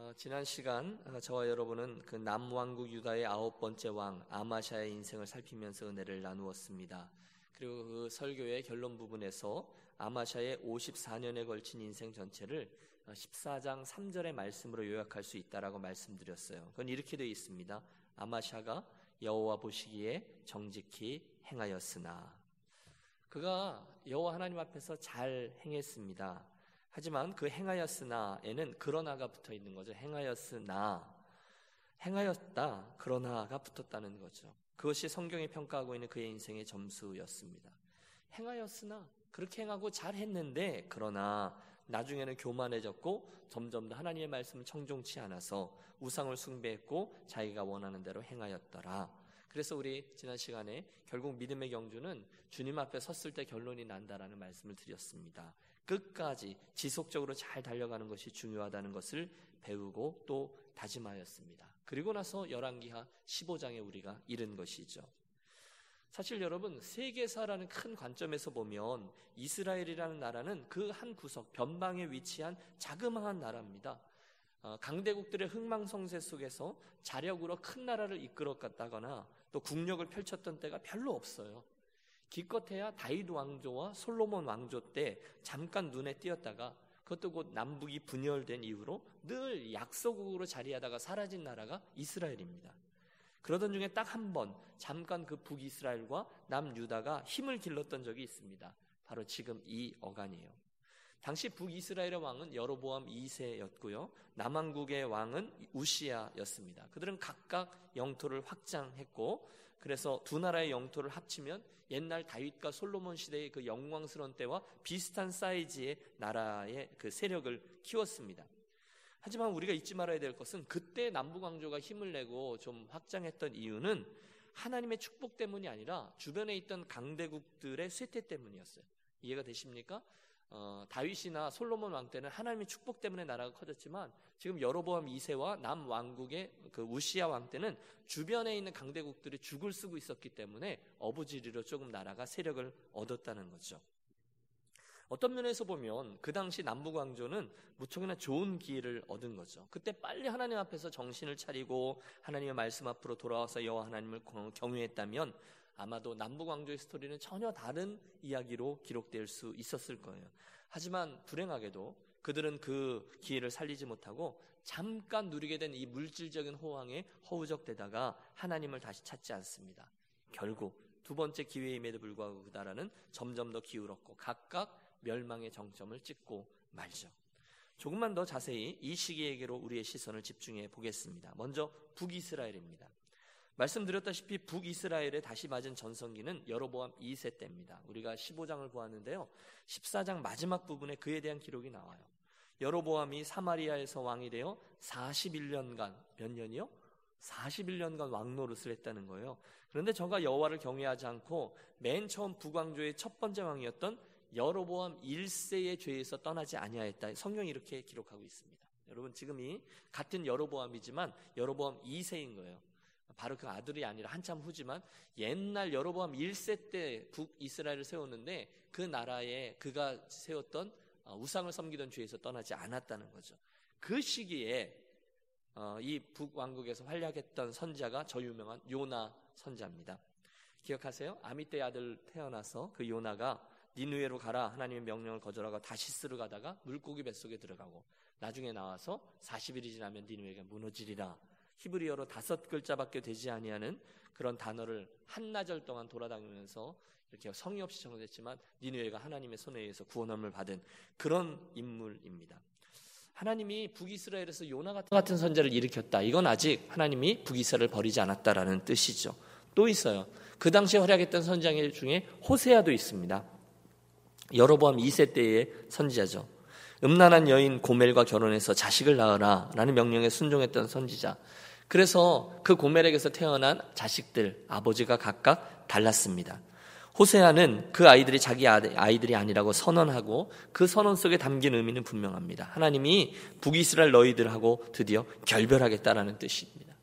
어, 지난 시간 어, 저와 여러분은 그 남왕국 유다의 아홉 번째 왕 아마샤의 인생을 살피면서 은혜를 나누었습니다. 그리고 그 설교의 결론 부분에서 아마샤의 54년에 걸친 인생 전체를 14장 어, 3절의 말씀으로 요약할 수 있다라고 말씀드렸어요. 그건 이렇게 되어 있습니다. 아마샤가 여호와 보시기에 정직히 행하였으나 그가 여호와 하나님 앞에서 잘 행했습니다. 하지만 그 행하였으나에는 그러나가 붙어 있는 거죠. 행하였으나 행하였다 그러나가 붙었다는 거죠. 그것이 성경이 평가하고 있는 그의 인생의 점수였습니다. 행하였으나 그렇게 행하고 잘했는데 그러나 나중에는 교만해졌고 점점 더 하나님의 말씀을 청종치 않아서 우상을 숭배했고 자기가 원하는 대로 행하였더라. 그래서 우리 지난 시간에 결국 믿음의 경주는 주님 앞에 섰을 때 결론이 난다라는 말씀을 드렸습니다. 끝까지 지속적으로 잘 달려가는 것이 중요하다는 것을 배우고 또 다짐하였습니다. 그리고 나서 열왕기하 15장에 우리가 이른 것이죠. 사실 여러분 세계사라는 큰 관점에서 보면 이스라엘이라는 나라는 그 한 구석 변방에 위치한 자그마한 나라입니다. 어, 강대국들의 흥망성쇠 속에서 자력으로 큰 나라를 이끌어갔다거나 또 국력을 펼쳤던 때가 별로 없어요. 기껏해야 다윗 왕조와 솔로몬 왕조 때 잠깐 눈에 띄었다가 그것도 곧 남북이 분열된 이후로 늘 약소국으로 자리하다가 사라진 나라가 이스라엘입니다. 그러던 중에 딱 한 번 잠깐 그 북이스라엘과 남유다가 힘을 길렀던 적이 있습니다. 바로 지금 이 어간이에요. 당시 북이스라엘의 왕은 여로보암 2세였고요. 남왕국의 왕은 우시아였습니다. 그들은 각각 영토를 확장했고 그래서 두 나라의 영토를 합치면 옛날 다윗과 솔로몬 시대의 그 영광스러운 때와 비슷한 사이즈의 나라의 그 세력을 키웠습니다. 하지만 우리가 잊지 말아야 될 것은 그때 남북왕조가 힘을 내고 좀 확장했던 이유는 하나님의 축복 때문이 아니라 주변에 있던 강대국들의 쇠퇴 때문이었어요. 이해가 되십니까? 어, 다윗이나 솔로몬 왕 때는 하나님의 축복 때문에 나라가 커졌지만 지금 여로보암 2세와 남 왕국의 그 우시아 왕 때는 주변에 있는 강대국들이 죽을 쓰고 있었기 때문에 어부지리로 조금 나라가 세력을 얻었다는 거죠. 어떤 면에서 보면 그 당시 남북 왕조는 무척이나 좋은 기회를 얻은 거죠. 그때 빨리 하나님 앞에서 정신을 차리고 하나님의 말씀 앞으로 돌아와서 여호와 하나님을 경외했다면 아마도 남북 왕조의 스토리는 전혀 다른 이야기로 기록될 수 있었을 거예요. 하지만 불행하게도 그들은 그 기회를 살리지 못하고 잠깐 누리게 된 이 물질적인 호황에 허우적대다가 하나님을 다시 찾지 않습니다. 결국 두 번째 기회임에도 불구하고 그 나라는 점점 더 기울었고 각각 멸망의 정점을 찍고 말죠. 조금만 더 자세히 이 시기에게로 우리의 시선을 집중해 보겠습니다. 먼저 북이스라엘입니다. 말씀드렸다시피 북이스라엘에 다시 맞은 전성기는 여로보암 2세 때입니다. 우리가 15장을 보았는데요. 14장 마지막 부분에 그에 대한 기록이 나와요. 여로보암이 사마리아에서 왕이 되어 41년간 몇 년이요? 41년간 왕노릇을 했다는 거예요. 그런데 저가 여호와를 경외하지 않고 맨 처음 북왕조의 첫 번째 왕이었던 여로보암 1세의 죄에서 떠나지 아니하였다. 성경이 이렇게 기록하고 있습니다. 여러분 지금이 같은 여로보암이지만 여로보암 2세인 거예요. 바로 그 아들이 아니라 한참 후지만 옛날 여로보암 1세 때 북이스라엘을 세웠는데 그 나라에 그가 세웠던 어, 우상을 섬기던 죄에서 떠나지 않았다는 거죠. 그 시기에 어, 이 북왕국에서 활약했던 선자가 저 유명한 요나 선자입니다. 기억하세요? 아미떼 아들 태어나서 그 요나가 니누에로 가라 하나님의 명령을 거절하고 다시스로 가다가 물고기 뱃속에 들어가고 나중에 나와서 40일이 지나면 니누에가 무너지리라 히브리어로 다섯 글자밖에 되지 아니하는 그런 단어를 한나절 동안 돌아다니면서 이렇게 성의 없이 정했지만 니누에가 하나님의 손에 의해서 구원함을 받은 그런 인물입니다. 하나님이 북이스라엘에서 요나 같은 선자를 일으켰다. 이건 아직 하나님이 북이스라엘을 버리지 않았다라는 뜻이죠. 또 있어요. 그 당시에 활약했던 선장 중에 호세아도 있습니다. 여로보암 2세 때의 선지자죠. 음란한 여인 고멜과 결혼해서 자식을 낳으라 라는 명령에 순종했던 선지자. 그래서 그 고멜에게서 태어난 자식들, 아버지가 각각 달랐습니다. 호세아는 그 아이들이 자기 아이들이 아니라고 선언하고 그 선언 속에 담긴 의미는 분명합니다. 하나님이 북이스라엘 너희들하고 드디어 결별하겠다라는 뜻입니다.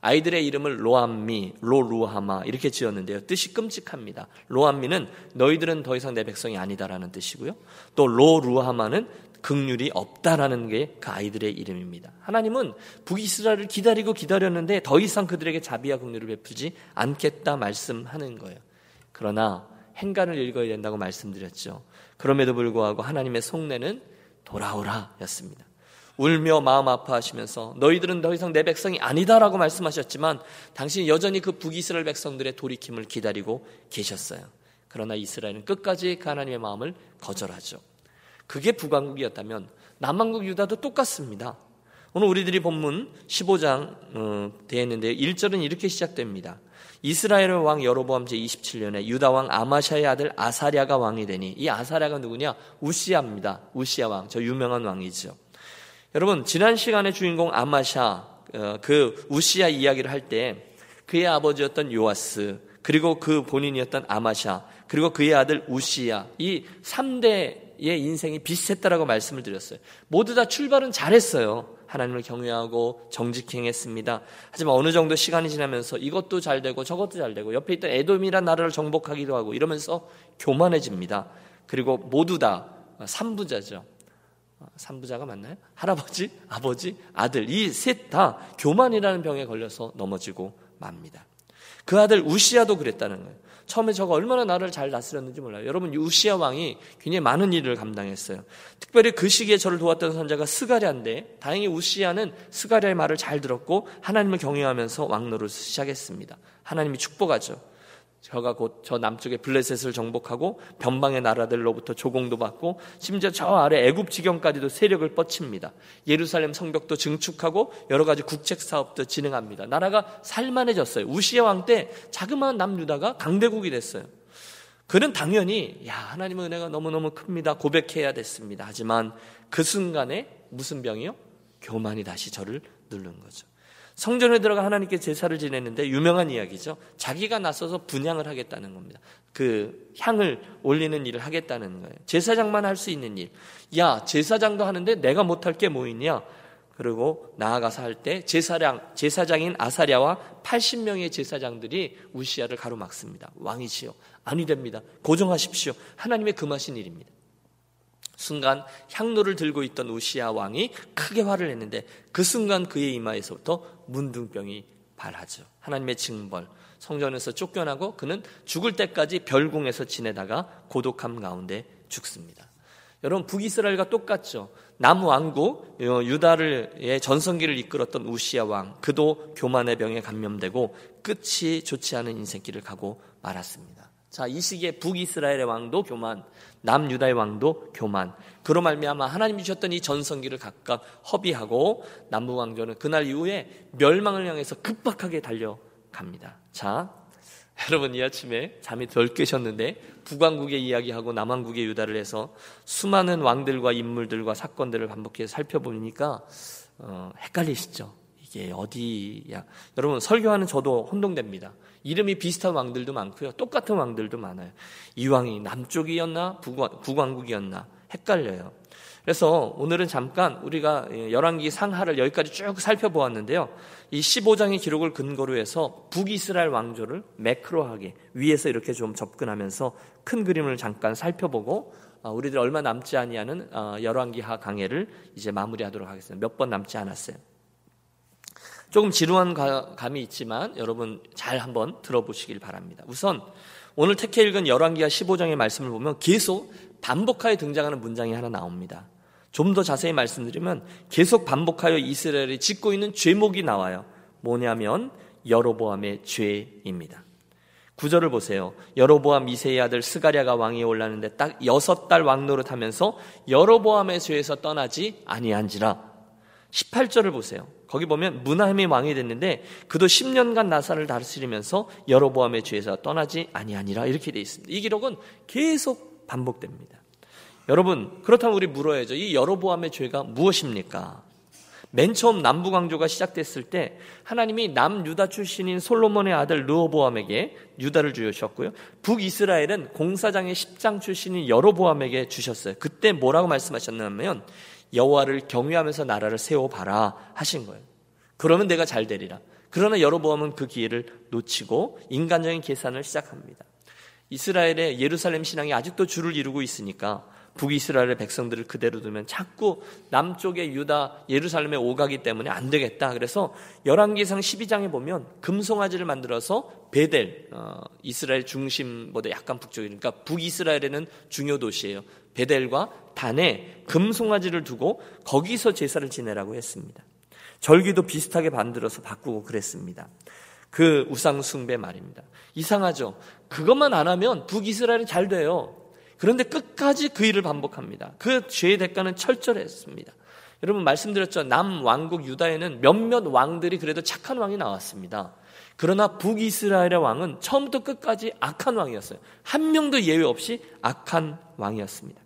아이들의 이름을 로암미, 로루하마 이렇게 지었는데요. 뜻이 끔찍합니다. 로암미는 너희들은 더 이상 내 백성이 아니다라는 뜻이고요. 또 로루하마는 극률이 없다라는 게 그 아이들의 이름입니다. 하나님은 북이스라엘을 기다리고 기다렸는데 더 이상 그들에게 자비와 극률을 베푸지 않겠다 말씀하는 거예요. 그러나 행간을 읽어야 된다고 말씀드렸죠. 그럼에도 불구하고 하나님의 속내는 돌아오라였습니다. 울며 마음 아파하시면서 너희들은 더 이상 내 백성이 아니다라고 말씀하셨지만 당신이 여전히 그 북이스라엘 백성들의 돌이킴을 기다리고 계셨어요. 그러나 이스라엘은 끝까지 그 하나님의 마음을 거절하죠. 그게 북왕국이었다면 남왕국 유다도 똑같습니다. 오늘 우리들이 본문 15장 어, 되어 있는데 1절은 이렇게 시작됩니다. 이스라엘의 왕 여로보암 제27년에 유다 왕 아마샤의 아들 아사랴가 왕이 되니 이 아사랴가 누구냐? 우시아입니다. 우시아 왕. 저 유명한 왕이죠. 여러분 지난 시간에 주인공 아마샤 어, 그 우시아 이야기를 할 때 그의 아버지였던 요아스 그리고 그 본인이었던 아마샤 그리고 그의 아들 우시야 이 3대의 인생이 비슷했다라고 말씀을 드렸어요. 모두 다 출발은 잘했어요. 하나님을 경외하고 정직행했습니다. 하지만 어느 정도 시간이 지나면서 이것도 잘 되고 저것도 잘 되고 옆에 있던 에돔이란 나라를 정복하기도 하고 이러면서 교만해집니다. 그리고 모두 다 삼부자죠. 삼부자가 맞나요? 할아버지, 아버지, 아들 이 셋 다 교만이라는 병에 걸려서 넘어지고 맙니다. 그 아들 우시아도 그랬다는 거예요. 처음에 저가 얼마나 나를 잘 다스렸는지 몰라요. 여러분 우시아 왕이 굉장히 많은 일을 감당했어요. 특별히 그 시기에 저를 도왔던 선자가 스가랴인데 다행히 우시아는 스가랴의 말을 잘 들었고 하나님을 경외하면서 왕노릇을 시작했습니다. 하나님이 축복하죠. 저가 곧 저 남쪽의 블레셋을 정복하고 변방의 나라들로부터 조공도 받고 심지어 저 아래 애굽 지경까지도 세력을 뻗칩니다. 예루살렘 성벽도 증축하고 여러 가지 국책 사업도 진행합니다. 나라가 살만해졌어요. 우시아 왕때 자그마한 남유다가 강대국이 됐어요. 그는 당연히 야 하나님의 은혜가 너무너무 큽니다. 고백해야 됐습니다. 하지만 그 순간에 무슨 병이요? 교만이 다시 저를 누른 거죠. 성전에 들어가 하나님께 제사를 지냈는데 유명한 이야기죠. 자기가 나서서 분양을 하겠다는 겁니다. 그 향을 올리는 일을 하겠다는 거예요. 제사장만 할 수 있는 일. 야, 제사장도 하는데 내가 못할 게 뭐 있냐? 그리고 나아가서 할 때 제사장 제사장인 아사랴와 80명의 제사장들이 우시아를 가로막습니다. 왕이시여. 아니 됩니다. 고정하십시오. 하나님의 금하신 일입니다. 순간 향로를 들고 있던 우시아 왕이 크게 화를 냈는데 그 순간 그의 이마에서부터 문둥병이 발하죠. 하나님의 징벌. 성전에서 쫓겨나고 그는 죽을 때까지 별궁에서 지내다가 고독함 가운데 죽습니다. 여러분 북이스라엘과 똑같죠. 남왕국 어, 유다를 전성기를 이끌었던 우시아 왕 그도 교만의 병에 감염되고 끝이 좋지 않은 인생길을 가고 말았습니다. 자, 이 시기에 북이스라엘의 왕도 교만, 남유다의 왕도 교만. 그로 말미암아 하나님이 주셨던 이 전성기를 각각 허비하고 남부 왕조는 그날 이후에 멸망을 향해서 급박하게 달려갑니다. 자, 여러분 이 아침에 잠이 덜 깨셨는데 북왕국의 이야기하고 남왕국의 유다를 해서 수많은 왕들과 인물들과 사건들을 반복해서 살펴보니까 어, 헷갈리시죠? 이게 어디야? 여러분 설교하는 저도 혼동됩니다. 이름이 비슷한 왕들도 많고요. 똑같은 왕들도 많아요. 이 왕이 남쪽이었나 북왕국이었나 헷갈려요. 그래서 오늘은 잠깐 우리가 열왕기 상하를 여기까지 쭉 살펴보았는데요. 이 15장의 기록을 근거로 해서 북이스라엘 왕조를 매크로하게 위에서 이렇게 좀 접근하면서 큰 그림을 잠깐 살펴보고 어, 우리들 얼마 남지 아니하는 어, 열왕기하 강해를 이제 마무리하도록 하겠습니다. 몇 번 남지 않았어요. 조금 지루한 감이 있지만 여러분 잘 한번 들어보시길 바랍니다. 우선 오늘 택해 읽은 열왕기하 15장의 말씀을 보면 계속 반복하여 등장하는 문장이 하나 나옵니다. 좀 더 자세히 말씀드리면 계속 반복하여 이스라엘이 짓고 있는 죄목이 나와요. 뭐냐면 여로보암의 죄입니다. 구절을 보세요. 여로보암 이세의 아들 스가랴가 왕위에 올랐는데 딱 여섯 달 왕노릇하면서 여로보암의 죄에서 떠나지 아니한지라. 18절을 보세요. 거기 보면 문하임이 왕이 됐는데 그도 10년간 나사를 다스리면서 여로보암의 죄에서 떠나지 아니하니라 이렇게 되어 있습니다. 이 기록은 계속 반복됩니다. 여러분 그렇다면 우리 물어야죠. 이 여로보암의 죄가 무엇입니까? 맨 처음 남부 강조가 시작됐을 때 하나님이 남유다 출신인 솔로몬의 아들 르호보암에게 유다를 주셨고요. 북이스라엘은 공사장의 10장 출신인 여로보암에게 주셨어요. 그때 뭐라고 말씀하셨냐면 여호와를 경외하면서 나라를 세워 봐라 하신 거예요. 그러면 내가 잘 되리라. 그러나 여로보암은 그 기회를 놓치고 인간적인 계산을 시작합니다. 이스라엘의 예루살렘 신앙이 아직도 줄을 이루고 있으니까 북이스라엘의 백성들을 그대로 두면 자꾸 남쪽의 유다 예루살렘에 오가기 때문에 안 되겠다. 그래서 열왕기상 12장에 보면 금송아지를 만들어서 베델 어, 이스라엘 중심보다 약간 북쪽이니까 북이스라엘에는 중요 도시예요. 베델과 단에 금송아지를 두고 거기서 제사를 지내라고 했습니다. 절기도 비슷하게 만들어서 바꾸고 그랬습니다. 그 우상 숭배 말입니다. 이상하죠. 그것만 안 하면 북이스라엘은 잘 돼요. 그런데 끝까지 그 일을 반복합니다. 그 죄의 대가는 철저했습니다. 여러분 말씀드렸죠. 남 왕국 유다에는 몇몇 왕들이 그래도 착한 왕이 나왔습니다. 그러나 북이스라엘의 왕은 처음부터 끝까지 악한 왕이었어요. 한 명도 예외 없이 악한 왕이었습니다.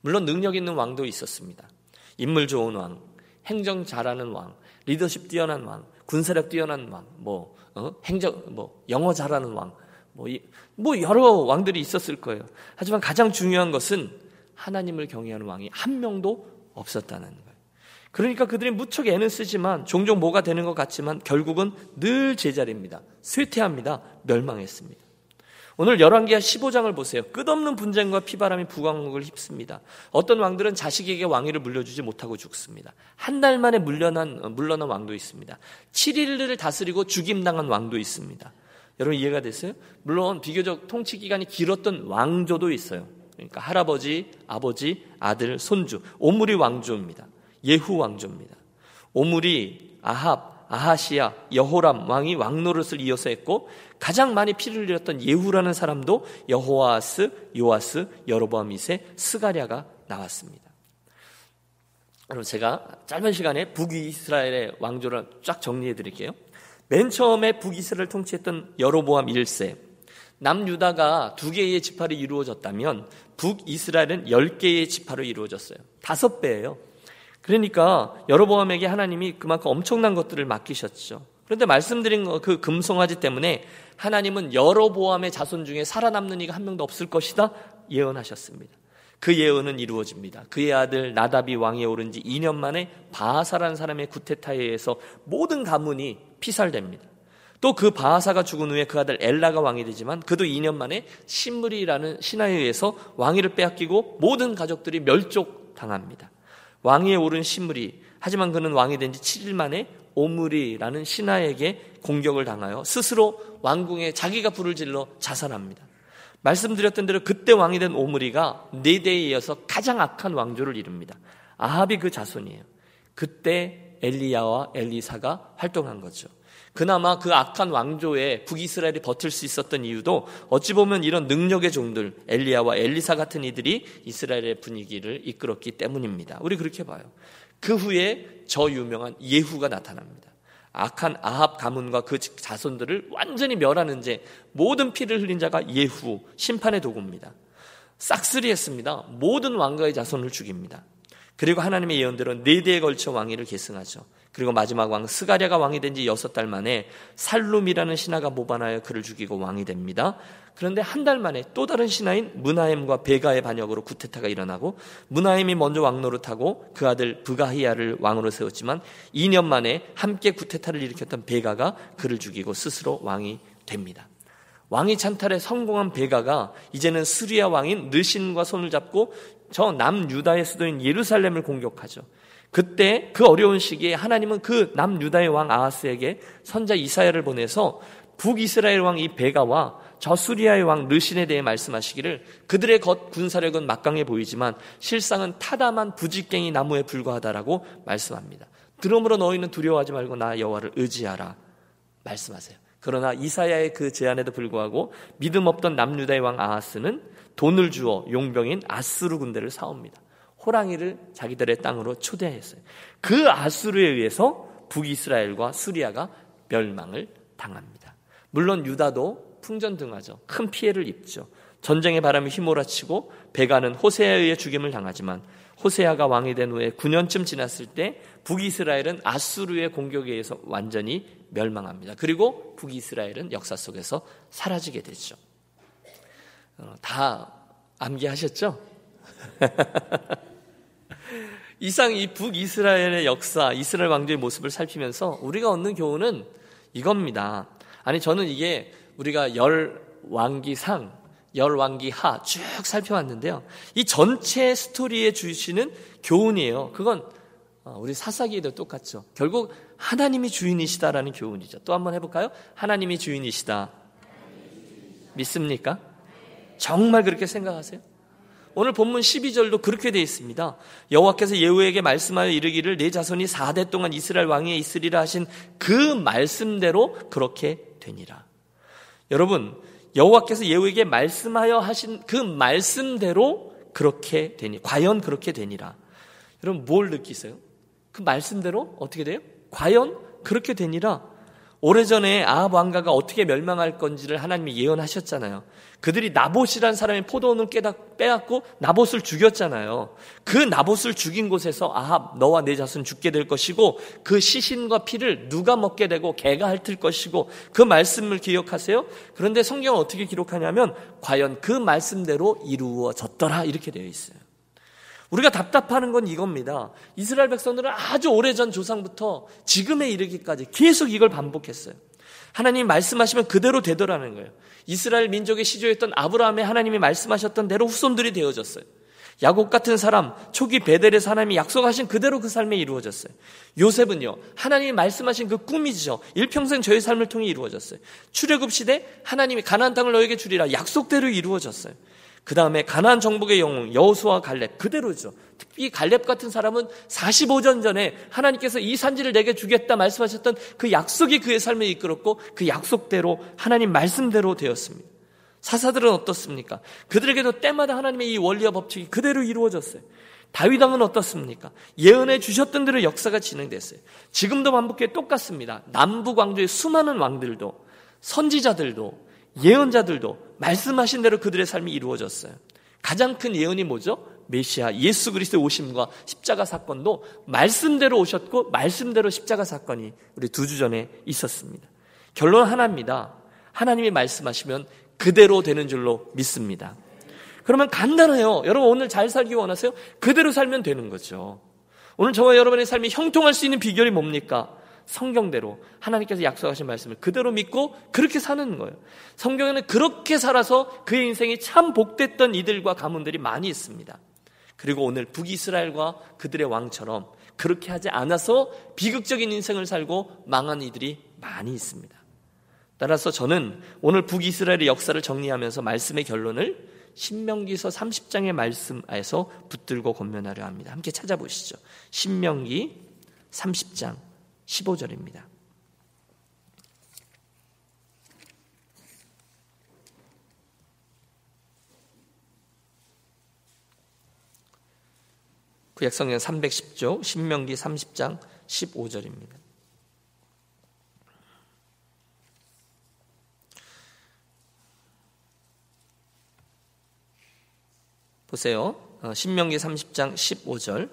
물론 능력 있는 왕도 있었습니다. 인물 좋은 왕, 행정 잘하는 왕, 리더십 뛰어난 왕, 군사력 뛰어난 왕, 뭐 어? 행정 뭐 영어 잘하는 왕, 뭐, 이, 뭐 여러 왕들이 있었을 거예요. 하지만 가장 중요한 것은 하나님을 경외하는 왕이 한 명도 없었다는 거예요. 그러니까 그들이 무척 애는 쓰지만 종종 뭐가 되는 것 같지만 결국은 늘 제자리입니다. 쇠퇴합니다. 멸망했습니다. 오늘 열왕기하 15장을 보세요. 끝없는 분쟁과 피바람이 부강국을 휩습니다. 어떤 왕들은 자식에게 왕위를 물려주지 못하고 죽습니다. 한 달 만에 물려난 물러난 왕도 있습니다. 7일을 다스리고 죽임당한 왕도 있습니다. 여러분 이해가 됐어요? 물론 비교적 통치 기간이 길었던 왕조도 있어요. 그러니까 할아버지, 아버지, 아들, 손주. 오므리 왕조입니다. 예후 왕조입니다. 오므리, 아합, 아하시아, 여호람 왕이 왕노릇을 이어서 했고 가장 많이 피를 흘렸던 예후라는 사람도 여호아스, 요아스, 여로보암 이세, 스가랴가 나왔습니다. 여러분 제가 짧은 시간에 북이스라엘의 왕조를 쫙 정리해 드릴게요. 맨 처음에 북이스라엘을 통치했던 여로보암 1세 남유다가 두 개의 지파로 이루어졌다면 북이스라엘은 10개의 지파로 이루어졌어요. 다섯 배예요. 그러니까 여로보암에게 하나님이 그만큼 엄청난 것들을 맡기셨죠. 그런데 말씀드린 그 금송아지 때문에 하나님은 여로보암의 자손 중에 살아남는 이가 한 명도 없을 것이다 예언하셨습니다. 그 예언은 이루어집니다. 그의 아들 나답이 왕에 오른 지 2년 만에 바하사라는 사람의 구테타에 의해서 모든 가문이 피살됩니다. 또 그 바하사가 죽은 후에 그 아들 엘라가 왕이 되지만 그도 2년 만에 신물이라는 신하에 의해서 왕위를 빼앗기고 모든 가족들이 멸족당합니다. 왕위에 오른 신물이 하지만 그는 왕이 된 지 7일 만에 오므리라는 신하에게 공격을 당하여 스스로 왕궁에 자기가 불을 질러 자살합니다. 말씀드렸던 대로 그때 왕이 된 오므리가 네 대에 이어서 가장 악한 왕조를 이룹니다. 아합이 그 자손이에요. 그때 엘리야와 엘리사가 활동한 거죠. 그나마 그 악한 왕조에 북이스라엘이 버틸 수 있었던 이유도 어찌 보면 이런 능력의 종들 엘리야와 엘리사 같은 이들이 이스라엘의 분위기를 이끌었기 때문입니다. 우리 그렇게 봐요. 그 후에 저 유명한 예후가 나타납니다. 악한 아합 가문과 그 자손들을 완전히 멸하는 제 모든 피를 흘린 자가 예후 심판의 도구입니다. 싹쓸이했습니다. 모든 왕가의 자손을 죽입니다. 그리고 하나님의 예언대로 네 대에 걸쳐 왕위를 계승하죠. 그리고 마지막 왕 스가랴가 왕이 된 지 여섯 달 만에 살룸이라는 신하가 모반하여 그를 죽이고 왕이 됩니다. 그런데 한 달 만에 또 다른 신하인 문하임과 베가의 반역으로 구테타가 일어나고 문하임이 먼저 왕노릇하고 그 아들 부가히야를 왕으로 세웠지만 2년 만에 함께 구테타를 일으켰던 베가가 그를 죽이고 스스로 왕이 됩니다. 왕이 찬탈에 성공한 베가가 이제는 스리아 왕인 느신과 손을 잡고 저 남유다의 수도인 예루살렘을 공격하죠. 그때 그 어려운 시기에 하나님은 그 남유다의 왕 아하스에게 선자 이사야를 보내서 북이스라엘 왕 이 베가와 저 수리아의 왕 르신에 대해 말씀하시기를 그들의 겉 군사력은 막강해 보이지만 실상은 타담한 부직갱이 나무에 불과하다라고 말씀합니다. 그러므로 너희는 두려워하지 말고 나 여호와를 의지하라 말씀하세요. 그러나 이사야의 그 제안에도 불구하고 믿음 없던 남유다의 왕 아하스는 돈을 주어 용병인 아스루 군대를 사옵니다. 호랑이를 자기들의 땅으로 초대했어요. 그 아수르에 의해서 북이스라엘과 수리아가 멸망을 당합니다. 물론 유다도 풍전등하죠. 큰 피해를 입죠. 전쟁의 바람이 휘몰아치고 베가는 호세아에 의해 죽임을 당하지만 호세아가 왕이 된 후에 9년쯤 지났을 때 북이스라엘은 아수르의 공격에 의해서 완전히 멸망합니다. 그리고 북이스라엘은 역사 속에서 사라지게 되죠. 어, 다 암기하셨죠? 이상 이 북이스라엘의 역사, 이스라엘 왕조의 모습을 살피면서 우리가 얻는 교훈은 이겁니다. 아니 저는 이게 우리가 열 왕기상 열 왕기 하 쭉 살펴봤는데요. 이 전체 스토리에 주시는 교훈이에요. 그건 어, 우리 사사기에도 똑같죠. 결국 하나님이 주인이시다라는 교훈이죠. 또 한번 해볼까요? 하나님이 주인이시다. 믿습니까? 정말 그렇게 생각하세요? 오늘 본문 12절도 그렇게 되어 있습니다. 여호와께서 예후에게 말씀하여 이르기를 내 자손이 4대 동안 이스라엘 왕위에 있으리라 하신 그 말씀대로 그렇게 되니라. 여러분, 여호와께서 예후에게 말씀하여 하신 그 말씀대로 그렇게 되니 과연 그렇게 되니라. 여러분 뭘 느끼세요? 그 말씀대로 어떻게 돼요? 과연 그렇게 되니라. 오래전에 아합 왕가가 어떻게 멸망할 건지를 하나님이 예언하셨잖아요. 그들이 나봇이란 사람의 포도원을 빼앗고 나봇을 죽였잖아요. 그 나봇을 죽인 곳에서 아합 너와 내 자손 죽게 될 것이고 그 시신과 피를 누가 먹게 되고 개가 핥을 것이고 그 말씀을 기억하세요. 그런데 성경은 어떻게 기록하냐면 과연 그 말씀대로 이루어졌더라 이렇게 되어 있어요. 우리가 답답하는 건 이겁니다. 이스라엘 백성들은 아주 오래전 조상부터 지금에 이르기까지 계속 이걸 반복했어요. 하나님 말씀하시면 그대로 되더라는 거예요. 이스라엘 민족의 시조였던 아브라함의 하나님이 말씀하셨던 대로 후손들이 되어졌어요. 야곱 같은 사람, 초기 베델에서 하나님이 약속하신 그대로 그 삶에 이루어졌어요. 요셉은요, 하나님이 말씀하신 그 꿈이죠. 일평생 저의 삶을 통해 이루어졌어요. 출애굽 시대 하나님이 가나안 땅을 너에게 주리라 약속대로 이루어졌어요. 그 다음에 가나안 정복의 영웅 여호수와 갈렙 그대로죠. 특히 갈렙 같은 사람은 45년 전에 하나님께서 이 산지를 내게 주겠다 말씀하셨던 그 약속이 그의 삶을 이끌었고 그 약속대로 하나님 말씀대로 되었습니다. 사사들은 어떻습니까? 그들에게도 때마다 하나님의 이 원리와 법칙이 그대로 이루어졌어요. 다윗 왕은 어떻습니까? 예언해 주셨던 대로 역사가 진행됐어요. 지금도 반복해 똑같습니다. 남북 왕조의 수많은 왕들도 선지자들도 예언자들도 말씀하신 대로 그들의 삶이 이루어졌어요. 가장 큰 예언이 뭐죠? 메시아 예수 그리스도의 오심과 십자가 사건도 말씀대로 오셨고 말씀대로 십자가 사건이 우리 두 주 전에 있었습니다. 결론 하나입니다. 하나님이 말씀하시면 그대로 되는 줄로 믿습니다. 그러면 간단해요. 여러분 오늘 잘 살기 원하세요? 그대로 살면 되는 거죠. 오늘 저와 여러분의 삶이 형통할 수 있는 비결이 뭡니까? 성경대로 하나님께서 약속하신 말씀을 그대로 믿고 그렇게 사는 거예요. 성경에는 그렇게 살아서 그의 인생이 참 복됐던 이들과 가문들이 많이 있습니다. 그리고 오늘 북이스라엘과 그들의 왕처럼 그렇게 하지 않아서 비극적인 인생을 살고 망한 이들이 많이 있습니다. 따라서 저는 오늘 북이스라엘의 역사를 정리하면서 말씀의 결론을 신명기서 30장의 말씀에서 붙들고 권면하려 합니다. 함께 찾아보시죠. 신명기 30장 15절입니다. 구약성경 310조 신명기 30장 15절입니다. 보세요. 어, 신명기 30장 15절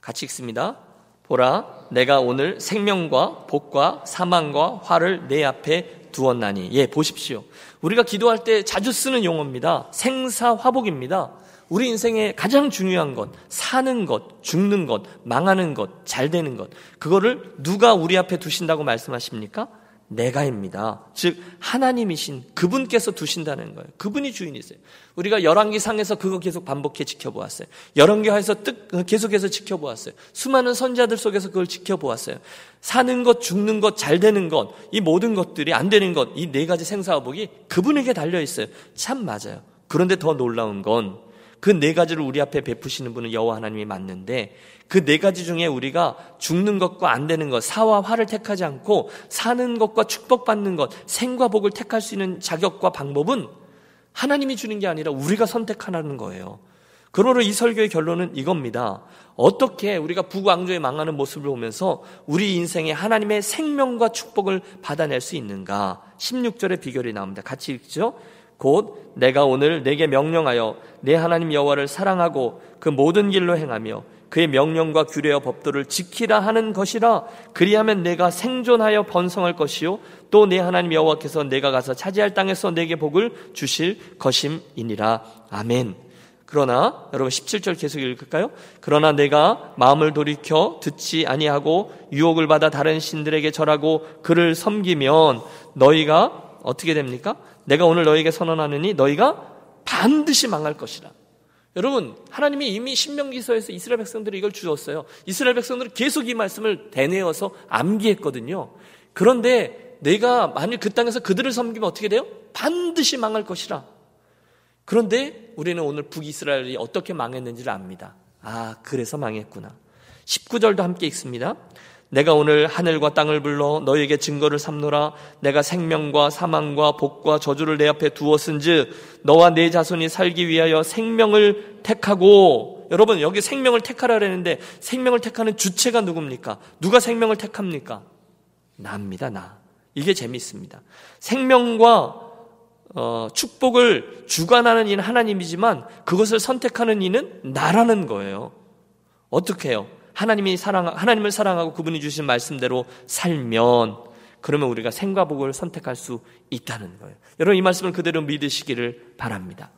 같이 읽습니다. 보라, 내가 오늘 생명과 복과 사망과 화를 내 앞에 두었나니. 예, 보십시오. 우리가 기도할 때 자주 쓰는 용어입니다. 생사화복입니다. 우리 인생의 가장 중요한 것, 사는 것, 죽는 것, 망하는 것, 잘 되는 것, 그거를 누가 우리 앞에 두신다고 말씀하십니까? 내가입니다. 즉 하나님이신 그분께서 두신다는 거예요. 그분이 주인이세요. 우리가 열왕기상에서 그거 계속 반복해 지켜보았어요. 열왕기하에서 계속해서 지켜보았어요. 수많은 선자들 속에서 그걸 지켜보았어요. 사는 것, 죽는 것, 잘 되는 것, 이 모든 것들이 안 되는 것, 이 네 가지 생사화복이 그분에게 달려 있어요. 참 맞아요. 그런데 더 놀라운 건 그 네 가지를 우리 앞에 베푸시는 분은 여호와 하나님이 맞는데 그 네 가지 중에 우리가 죽는 것과 안 되는 것, 사와 화를 택하지 않고 사는 것과 축복받는 것, 생과 복을 택할 수 있는 자격과 방법은 하나님이 주는 게 아니라 우리가 선택하라는 거예요. 그러므로 이 설교의 결론은 이겁니다. 어떻게 우리가 북왕조에 망하는 모습을 보면서 우리 인생에 하나님의 생명과 축복을 받아낼 수 있는가? 16절의 비결이 나옵니다. 같이 읽죠. 곧 내가 오늘 내게 명령하여 내 하나님 여호와를 사랑하고 그 모든 길로 행하며 그의 명령과 규례와 법도를 지키라 하는 것이라 그리하면 내가 생존하여 번성할 것이요 또 내 하나님 여호와께서 내가 가서 차지할 땅에서 내게 복을 주실 것임이니라 아멘. 그러나 여러분 17절 계속 읽을까요? 그러나 내가 마음을 돌이켜 듣지 아니하고 유혹을 받아 다른 신들에게 절하고 그를 섬기면 너희가 어떻게 됩니까? 내가 오늘 너에게 선언하느니 너희가 반드시 망할 것이라. 여러분, 하나님이 이미 신명기서에서 이스라엘 백성들이 이걸 주었어요. 이스라엘 백성들은 계속 이 말씀을 대내어서 암기했거든요. 그런데 내가 만일 그 땅에서 그들을 섬기면 어떻게 돼요? 반드시 망할 것이라. 그런데 우리는 오늘 북이스라엘이 어떻게 망했는지를 압니다. 아, 그래서 망했구나. 19절도 함께 읽습니다. 내가 오늘 하늘과 땅을 불러 너에게 증거를 삼노라 내가 생명과 사망과 복과 저주를 내 앞에 두었은즉 너와 내 자손이 살기 위하여 생명을 택하고 여러분 여기 생명을 택하라 그랬는데 생명을 택하는 주체가 누굽니까? 누가 생명을 택합니까? 나입니다, 나. 이게 재밌습니다. 생명과 어, 축복을 주관하는 이는 하나님이지만 그것을 선택하는 이는 나라는 거예요. 어떻게 해요? 하나님이 사랑, 하나님을 사랑하고 그분이 주신 말씀대로 살면 그러면 우리가 생과 복을 선택할 수 있다는 거예요. 여러분 이 말씀을 그대로 믿으시기를 바랍니다.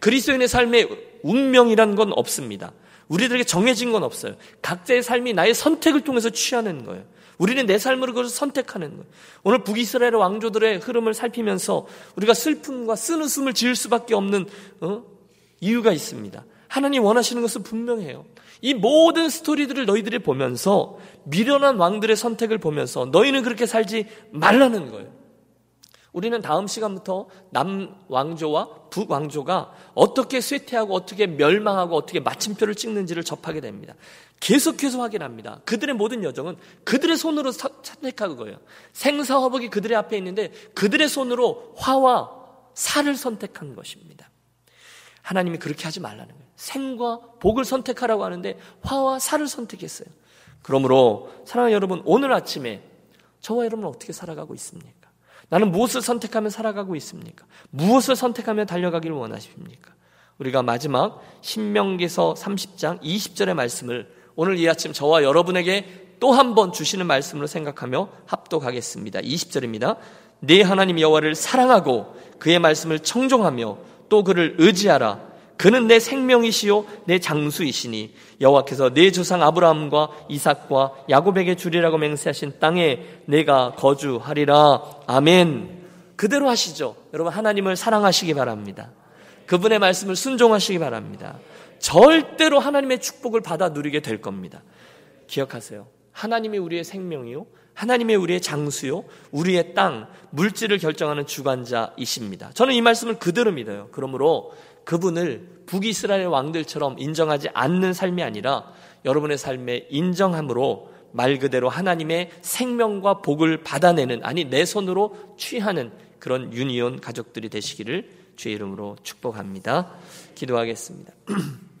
그리스도인의 삶에 운명이란 건 없습니다. 우리들에게 정해진 건 없어요. 각자의 삶이 나의 선택을 통해서 취하는 거예요. 우리는 내 삶으로 그것을 선택하는 거예요. 오늘 북이스라엘 왕조들의 흐름을 살피면서 우리가 슬픔과 쓴 웃음을 지을 수밖에 없는 어? 이유가 있습니다. 하나님 원하시는 것은 분명해요. 이 모든 스토리들을 너희들이 보면서 미련한 왕들의 선택을 보면서 너희는 그렇게 살지 말라는 거예요. 우리는 다음 시간부터 남 왕조와 북 왕조가 어떻게 쇠퇴하고 어떻게 멸망하고 어떻게 마침표를 찍는지를 접하게 됩니다. 계속해서 확인합니다. 그들의 모든 여정은 그들의 손으로 선택한 거예요. 생사화복이 그들의 앞에 있는데 그들의 손으로 화와 살을 선택한 것입니다. 하나님이 그렇게 하지 말라는 거예요. 생과 복을 선택하라고 하는데 화와 살을 선택했어요. 그러므로 사랑하는 여러분 오늘 아침에 저와 여러분 어떻게 살아가고 있습니까? 나는 무엇을 선택하면 살아가고 있습니까? 무엇을 선택하며 달려가기를 원하십니까? 우리가 마지막 신명기서 30장 20절의 말씀을 오늘 이 아침 저와 여러분에게 또 한 번 주시는 말씀으로 생각하며 합독하겠습니다. 20절입니다. 네 하나님 여호와를 사랑하고 그의 말씀을 청종하며 또 그를 의지하라. 그는 내 생명이시요 내 장수이시니 여호와께서 내 조상 아브라함과 이삭과 야곱에게 주리라고 맹세하신 땅에 내가 거주하리라. 아멘. 그대로 하시죠. 여러분 하나님을 사랑하시기 바랍니다. 그분의 말씀을 순종하시기 바랍니다. 절대로 하나님의 축복을 받아 누리게 될 겁니다. 기억하세요. 하나님이 우리의 생명이요. 하나님의 우리의 장수요. 우리의 땅, 물질을 결정하는 주관자이십니다. 저는 이 말씀을 그대로 믿어요. 그러므로 그분을 북이스라엘 왕들처럼 인정하지 않는 삶이 아니라 여러분의 삶에 인정함으로 말 그대로 하나님의 생명과 복을 받아내는 아니 내 손으로 취하는 그런 유니온 가족들이 되시기를 주의 이름으로 축복합니다. 기도하겠습니다.